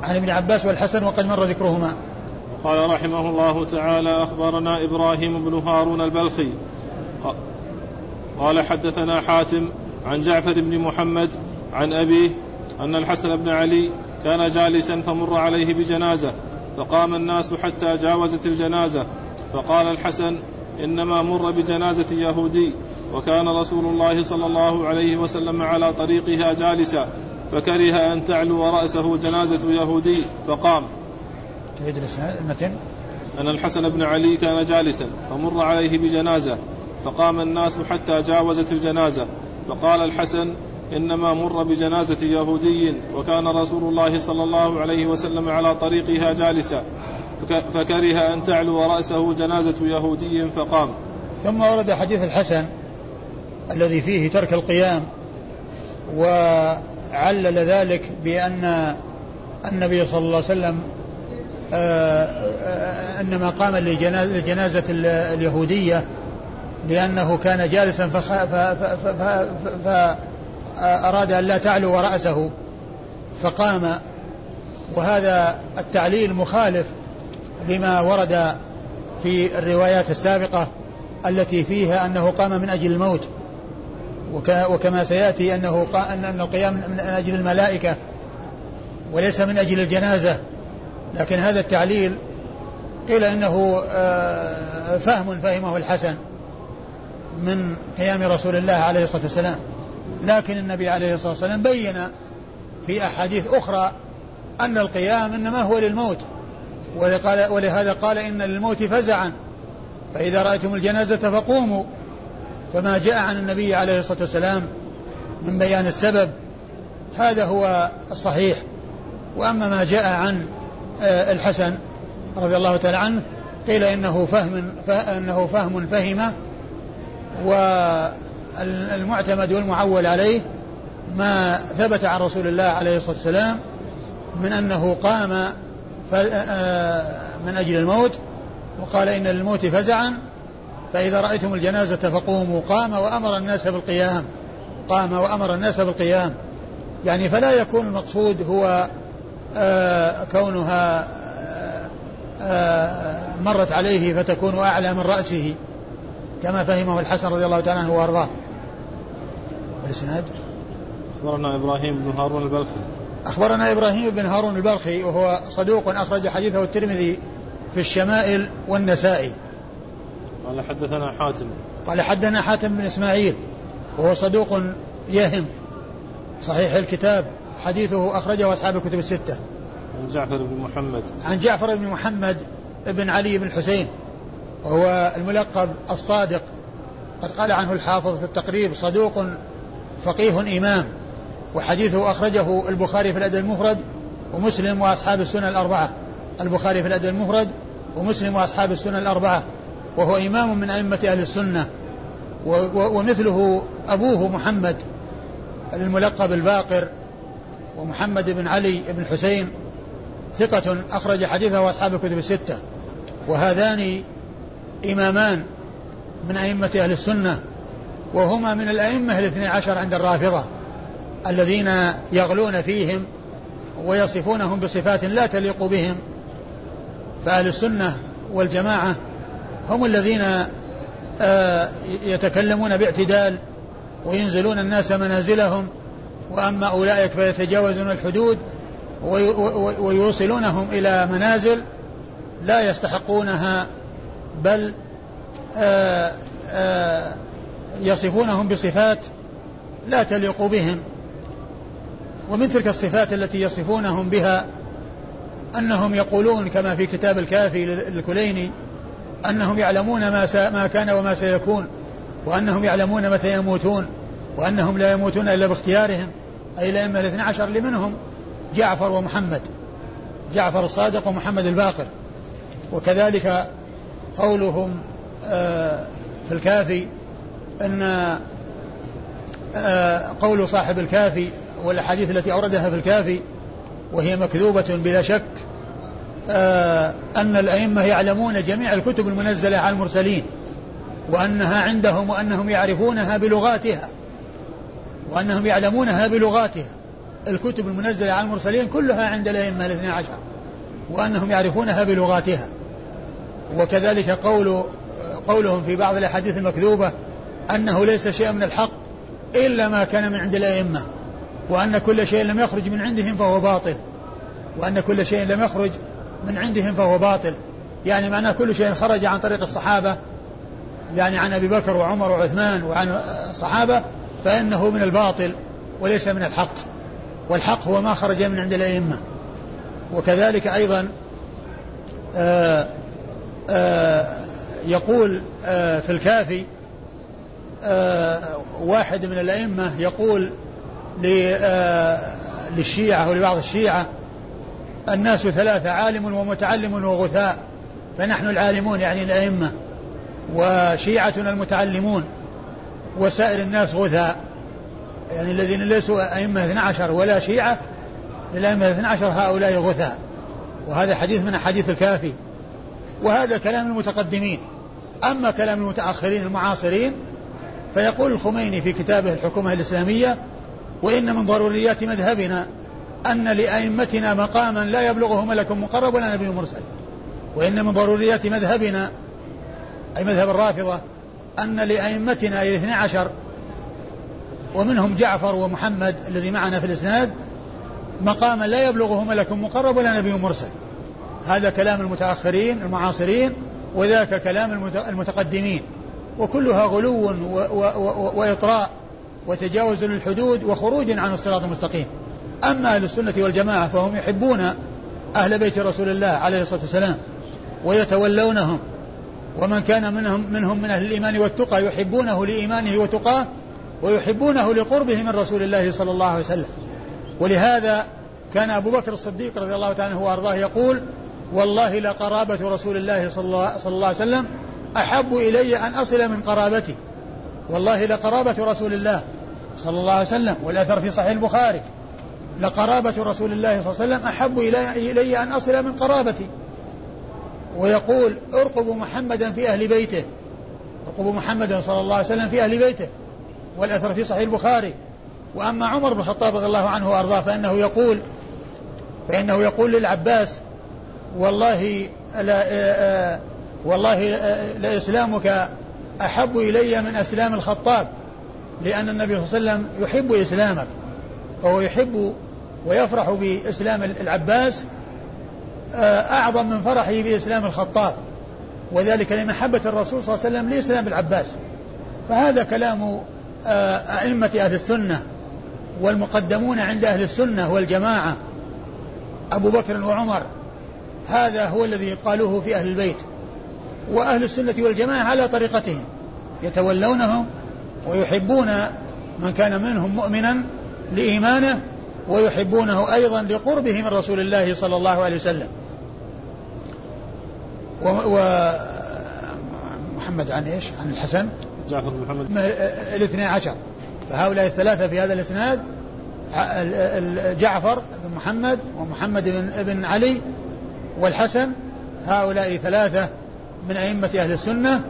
عن ابن عباس والحسن وقد مر ذكرهما. قال رحمه الله تعالى أخبرنا إبراهيم بن هارون البلخي. قال حدثنا حاتم عن جعفر بن محمد عن أبيه أن الحسن بن علي كان جالسا فمر عليه بجنازة فقام الناس حتى جاوزت الجنازة فقال الحسن إنما مر بجنازة يهودي وكان رسول الله صلى الله عليه وسلم على طريقها جالسا. فكره أن تعلو رأسه جنازة يهودي فقام. تعيد المتن أن الحسن بن علي كان جالسا فمر عليه بجنازة فقام الناس حتى جاوزت الجنازة. فقال الحسن إنما مر بجنازة يهودي وكان رسول الله صلى الله عليه وسلم على طريقها جالسا. فكره أن تعلو رأسه جنازة يهودي فقام. ثم ورد حديث الحسن الذي فيه ترك القيام وعلل ذلك بأن النبي صلى الله عليه وسلم آه، آه، انما قام لجنازه اليهودية لأنه كان جالسا فاراد أن لا تعلو رأسه فقام. وهذا التعليل مخالف لما ورد في الروايات السابقة التي فيها أنه قام من أجل الموت. وكما سيأتي أنه ان القيام من أجل الملائكة وليس من أجل الجنازة. لكن هذا التعليل قيل أنه آه، فهم فهمه الحسن من قيام رسول الله عليه الصلاة والسلام. لكن النبي عليه الصلاة والسلام بين في أحاديث أخرى أن القيام إنما هو للموت. ولهذا قال إن للموت فزعا. فإذا رأيتم الجنازة فقوموا. فما جاء عن النبي عليه الصلاة والسلام من بيان السبب هذا هو الصحيح. وأما ما جاء عن آه، الحسن رضي الله تعالى عنه قيل إنه فهم إنه فهم فهم والمعتمد والمعول عليه ما ثبت عن رسول الله عليه الصلاة والسلام من أنه قام آه، من أجل الموت وقال إن للموت فزعا فإذا رأيتم الجنازة فقوموا. قام وأمر الناس بالقيام. قام وأمر الناس بالقيام. يعني فلا يكون المقصود هو آه، كونها آه، آه، مرت عليه فتكون أعلى من رأسه كما فهمه الحسن رضي الله تعالى عنه وأرضاه. والإسناد أخبرنا إبراهيم بن هارون البلخي. أخبرنا إبراهيم بن هارون البلخي وهو صدوق أخرج حديثه الترمذي في الشمائل والنسائي. قال حدثنا حاتم. قال حدثنا حاتم بن إسماعيل وهو صدوق يهم صحيح الكتاب حديثه أخرجه أصحاب الكتب الستة. عن جعفر بن محمد. عن جعفر بن محمد بن علي بن الحسين وهو الملقب الصادق قد قال عنه الحافظ في التقريب صدوق فقيه إمام وحديثه أخرجه البخاري في الأدب المفرد ومسلم وأصحاب السنة الأربعة. البخاري في الأدب المفرد ومسلم وأصحاب السنة الأربعة. وهو إمام من أئمة أهل السنة ومثله أبوه محمد الملقب الباقر ومحمد بن علي بن حسين ثقة أخرج حديثه أصحاب الكتب الستة. وهذان إمامان من أئمة أهل السنة وهما من الأئمة الاثني عشر عند الرافضة الذين يغلون فيهم ويصفونهم بصفات لا تليق بهم. فأهل السنة والجماعة هم الذين آه، يتكلمون باعتدال وينزلون الناس منازلهم وأما أولئك فيتجاوزون الحدود ويوصلونهم إلى منازل لا يستحقونها بل آه، آه، يصفونهم بصفات لا تليق بهم. ومن تلك الصفات التي يصفونهم بها أنهم يقولون كما في كتاب الكافي للكليني أنهم يعلمون ما, ما كان وما سيكون وأنهم يعلمون متى يموتون وأنهم لا يموتون إلا باختيارهم. أي الأئمة الاثنى عشر اللي منهم جعفر ومحمد جعفر الصادق ومحمد الباقر. وكذلك قولهم آه، في الكافي أن آه، قول صاحب الكافي والأحاديث التي أوردها في الكافي وهي مكذوبة بلا شك أن الأئمة يعلمون جميع الكتب المنزلة على المرسلين وأنها عندهم وأنهم يعرفونها بلغاتها وأنهم يعلمونها بلغاتها. الكتب المنزلة على المرسلين كلها عند الأئمة الاثنى عشر وأنهم يعرفونها بلغاتها. وكذلك قول قولهم في بعض الأحاديث المكذوبة أنه ليس شيء من الحق إلا ما كان من عند الأئمة وأن كل شيء لم يخرج من عندهم فهو باطل وأن كل شيء لم يخرج من عندهم فهو باطل. يعني معناه كل شيء خرج عن طريق الصحابة. يعني عن أبي بكر وعمر وعثمان وعن الصحابة فإنه من الباطل وليس من الحق. والحق هو ما خرج من عند الأئمة. وكذلك أيضا آآ آآ يقول آآ في الكافي واحد من الأئمة يقول للشيعة ولبعض الشيعة الناس ثلاثة عالم ومتعلم وغثاء. فنحن العالمون يعني الأئمة. وشيعتنا المتعلمون. وسائر الناس غثاء. يعني الذين ليسوا أئمة 12 ولا شيعة للأئمة 12 هؤلاء غثاء. وهذا حديث من أحاديث الكافي. وهذا كلام المتقدمين. أما كلام المتأخرين المعاصرين فيقول الخميني في كتابه الحكومة الإسلامية وإن من ضروريات مذهبنا أن لأئمتنا مقاما لا يبلغه ملك مقرب ولا نبي مرسل. وإن من ضروريات مذهبنا أي مذهب الرافضة أن لأئمتنا الاثنى عشر ومنهم جعفر ومحمد الذي معنا في الإسناد مقاما لا يبلغه ملك مقرب ولا نبي مرسل. هذا كلام المتأخرين المعاصرين وذاك كلام المتقدمين. وكلها غلو وإطراء وتجاوز للحدود وخروج عن الصراط المستقيم. أما أهل السنة والجماعة فهم يحبون أهل بيت رسول الله عليه الصلاة والسلام ويتولونهم. ومن كان منهم منهم من أهل الإيمان والتقى يحبونه لإيمانه وتقاه ويحبونه لقربه من رسول الله صلى الله عليه وسلم. ولهذا كان أبو بكر الصديق رضي الله تعالى عنه وأرضاه يقول والله لقرابة رسول الله صلى الله, عليه وسلم أحب إلي أن أصل من قرابتي. والله لقرابة رسول الله صلى الله عليه وسلم والأثر في صحيح البخاري. لقرابة رسول الله صلى الله عليه وسلم أحب إلي أن أصل من قرابتي. ويقول ارقبوا محمدا في أهل بيته. ارقبوا محمدا صلى الله عليه وسلم في أهل بيته. والأثر في صحيح البخاري. وأما عمر بن الخطاب رضي الله عنه وأرضاه فإنه يقول فإنه يقول للعباس والله لا والله لإسلامك أحب إلي من أسلام الخطاب لأن النبي صلى الله عليه وسلم يحب إسلامك فهو يحب ويفرح بإسلام العباس أعظم من فرحه بإسلام الخطاب. وذلك لمحبة الرسول صلى الله عليه وسلم لإسلام العباس. فهذا كلام أئمة أهل السنة والمقدمون عند أهل السنة والجماعة أبو بكر وعمر. هذا هو الذي قالوه في أهل البيت. وأهل السنة والجماعة على طريقتهم يتولونهم ويحبون من كان منهم مؤمنا لإيمانه ويحبونه أيضا لقربه من رسول الله صلى الله عليه وسلم. ومحمد عن إيش؟ عن الحسن. جعفر بن محمد. الاثني عشر. فهؤلاء الثلاثة في هذا الإسناد جعفر بن محمد ومحمد بن, بن علي والحسن هؤلاء ثلاثة من أئمة أهل السنة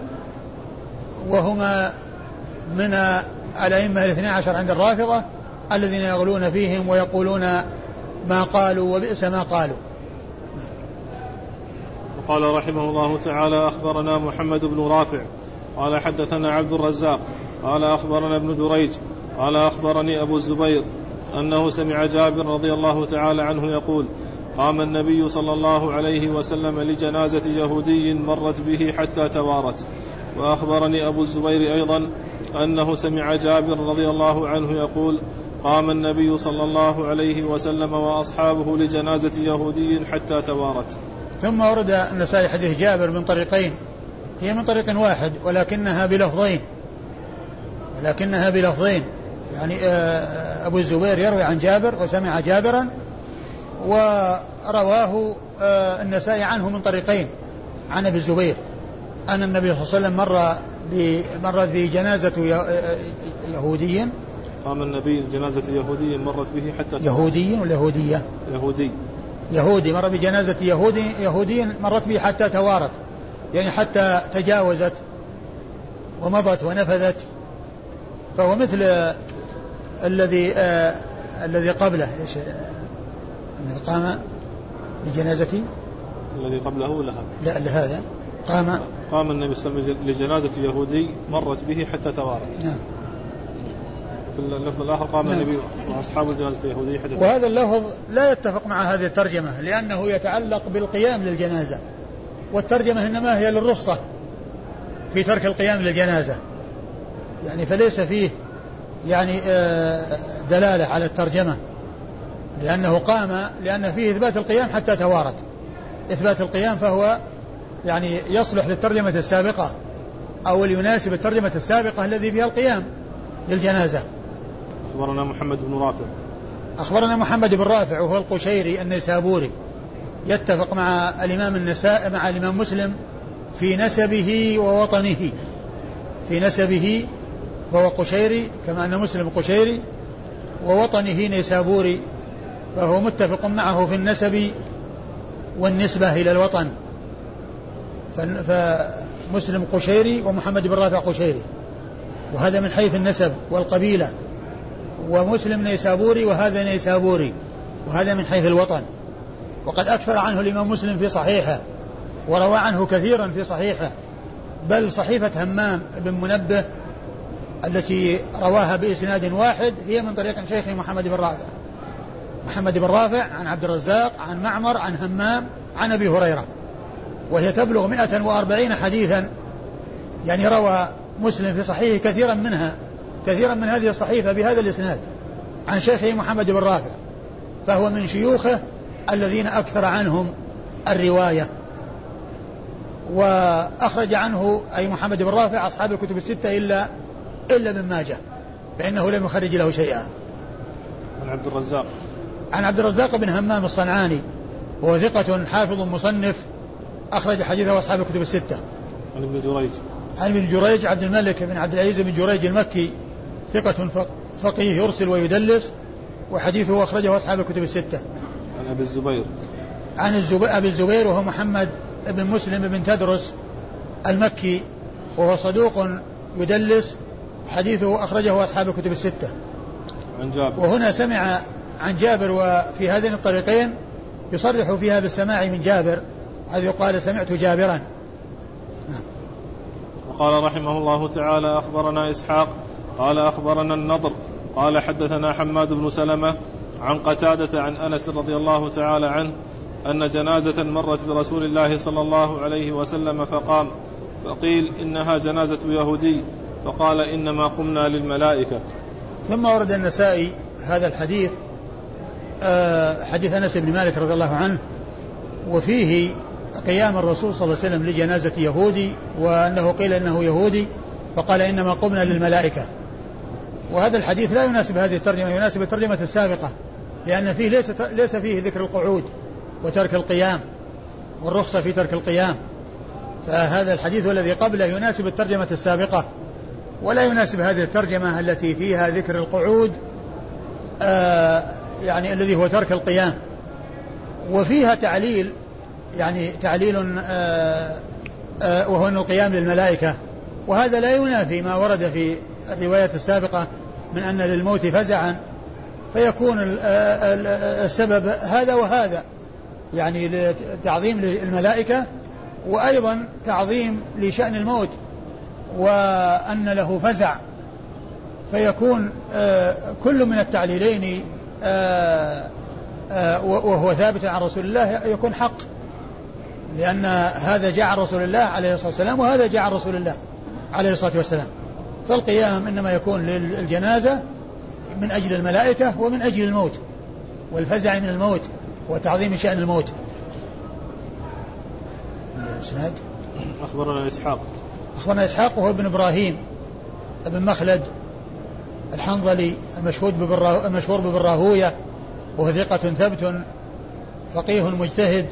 وهما من الأئمة الاثني عشر عند الرافضة الذين يغلون فيهم ويقولون ما قالوا وبئس ما قالوا. وقال رحمه الله تعالى أخبرنا محمد بن رافع. قال حدثنا عبد الرزاق. قال أخبرنا ابن جريج. قال أخبرني أبو الزبير أنه سمع جابر رضي الله تعالى عنه يقول قام النبي صلى الله عليه وسلم لجنازة يهودي مرت به حتى توارت. وأخبرني أبو الزبير أيضا أنه سمع جابر رضي الله عنه يقول قام النبي صلى الله عليه وسلم وأصحابه لجنازة يهودي حتى توارت. ثم ورد النسائي حديث جابر من طريقين. هي من طريق واحد ولكنها بلفظين. ولكنها بلفظين. يعني آه، أبو الزبير يروي عن جابر وسمع جابرا ورواه آه، النسائي عنه من طريقين. عن أبي الزبير. أن النبي صلى الله عليه وسلم مر مرت بجنازة آه، يهودي قام النبي جنازة يهودي مرت به حتى يهودي ولا يهودية؟ يهودي. يهودي مر بجنازة يهودي يهودي مرت به حتى توارت يعني حتى تجاوزت ومضت ونفذت. فهو مثل الذي آه الذي قبله. إيش؟ أنه قام بجنازة الذي قبله ولا هذا؟ لا لهذا. قام. قام النبي صلى الله عليه وسلم لجنازة يهودي مرت به حتى توارت نعم. في اللفظ الآخر قام نعم. النبي وأصحاب الجنازة اليهودية حتى وهذا اللفظ لا يتفق مع هذه الترجمة لأنه يتعلق بالقيام للجنازة والترجمة إنما هي للرخصة في ترك القيام للجنازة. يعني فليس فيه يعني آه، دلالة على الترجمة لأنه قام لأن فيه إثبات القيام حتى توارت إثبات القيام فهو يعني يصلح للترجمة السابقة أو يناسب الترجمة السابقة الذي فيها القيام للجنازة. أخبرنا محمد بن رافع. أخبرنا محمد بن رافع وهو القشيري النيسابوري. يتفق مع الإمام النساء مع الإمام مسلم في نسبه ووطنه. في نسبه فهو قشيري كما أن مسلم قشيري. ووطنه نيسابوري فهو متفق معه في النسب والنسبة إلى الوطن. فمسلم قشيري ومحمد بن رافع قشيري. وهذا من حيث النسب والقبيلة. ومسلم نيسابوري وهذا نيسابوري وهذا من حيث الوطن. وقد أكثر عنه الإمام مسلم في صحيحه وروى عنه كثيرا في صحيحه. بل صحيفة همام بن منبه التي رواها بإسناد واحد هي من طريق شيخه محمد بن رافع. محمد بن رافع عن عبد الرزاق عن معمر عن همام عن أبي هريرة. وهي تبلغ 140 حديثا يعني روى مسلم في صحيحه كثيرا منها. كثيرا من هذه الصحيفة بهذا الإسناد عن شيخه محمد بن رافع فهو من شيوخه الذين أكثر عنهم الرواية. وأخرج عنه أي محمد بن رافع أصحاب الكتب الستة إلا إلا من ماجه فإنه لم يخرج له شيئا. عن عبد الرزاق. عن عبد الرزاق بن همام الصنعاني وهو ثقة حافظ مصنف أخرج حديثه أصحاب الكتب الستة. عن ابن جريج. عن ابن جريج عبد الملك بن عبد العزيز بن جريج المكي ثقة فقيه يرسل ويدلس وحديثه أخرجه أصحاب الكتب الستة. عن أبي الزبير. عن الزبير أبي الزبير وهو محمد بن مسلم بن تدرس المكي وهو صدوق يدلس حديثه أخرجه أصحاب الكتب الستة. عن جابر. وهنا سمع عن جابر وفي هذين الطريقين يصرح فيها بالسماع من جابر حيث يقال سمعت جابرا. نعم. وقال رحمه الله تعالى أخبرنا إسحاق قال أخبرنا النضر قال حدثنا حماد بن سلمة عن قتادة عن أنس رضي الله تعالى عنه أن جنازة مرت برسول الله صلى الله عليه وسلم فقام فقيل إنها جنازة يهودي فقال إنما قمنا للملائكة. ثم ورد النسائي هذا الحديث آه، حديث أنس بن مالك رضي الله عنه وفيه قيام الرسول صلى الله عليه وسلم لجنازة يهودي وأنه قيل إنه يهودي فقال إنما قمنا للملائكة. وهذا الحديث لا يناسب هذه الترجمة يناسب الترجمة السابقة لأن فيه ليس ليس فيه ذكر القعود وترك القيام والرخصة في ترك القيام. فهذا الحديث الذي قبله يناسب الترجمة السابقة ولا يناسب هذه الترجمة التي فيها ذكر القعود آه يعني الذي هو ترك القيام. وفيها تعليل يعني تعليل آه آه وهو أن القيام للملائكة. وهذا لا ينافي ما ورد في الرواية السابقة من أن للموت فزعا فيكون السبب هذا وهذا يعني تعظيم للملائكة وأيضا تعظيم لشأن الموت وأن له فزع. فيكون كل من التعليلين وهو ثابت عن رسول الله يكون حق لأن هذا جاء عن رسول الله عليه الصلاة والسلام وهذا جاء عن رسول الله عليه الصلاة والسلام. فالقيام إنما يكون للجنازة من أجل الملائكة ومن أجل الموت والفزع من الموت وتعظيم شأن الموت. الإسناد؟ أخبرنا إسحاق. أخبرنا إسحاق وهو ابن إبراهيم ابن مخلد الحنظلي المشهود المشهور بابن راهوية وهو ثقة ثبت فقيه مجتهد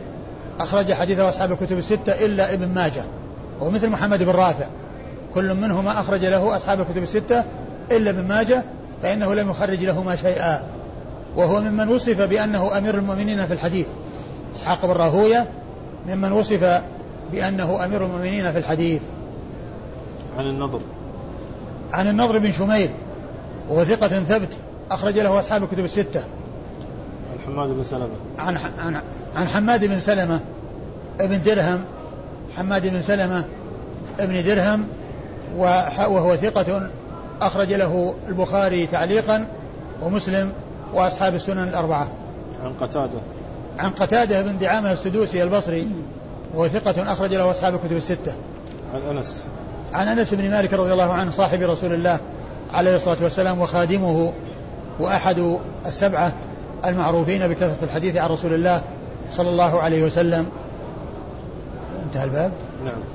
أخرج حديثه أصحاب الكتب الستة إلا ابن ماجه ومثل محمد بن رافع. كل منهما أخرج له أصحاب الكتب الستة إلا ابن ماجه فإنه لم يخرج لهما شيئا. وهو ممن وصف بأنه أمير المؤمنين في الحديث. إسحاق بن راهوية ممن وصف بأنه أمير المؤمنين في الحديث. عن النضر. عن النضر بن شميل وهو ثقة ثبت أخرج له أصحاب الكتب الستة. عن حماد بن سلمة. عن عن عن حماد بن سلمة ابن درهم حماد بن سلمة ابن درهم وهو ثقة أخرج له البخاري تعليقا ومسلم وأصحاب السنن الأربعة. عن قتادة. عن قتادة بن دعامة السدوسي البصري وهو ثقة أخرج له أصحاب الكتب الستة. عن أنس. عن أنس بن مالك رضي الله عنه صاحب رسول الله عليه الصلاة والسلام وخادمه وأحد السبعة المعروفين بكثرة الحديث عن رسول الله صلى الله عليه وسلم. انتهى الباب. نعم.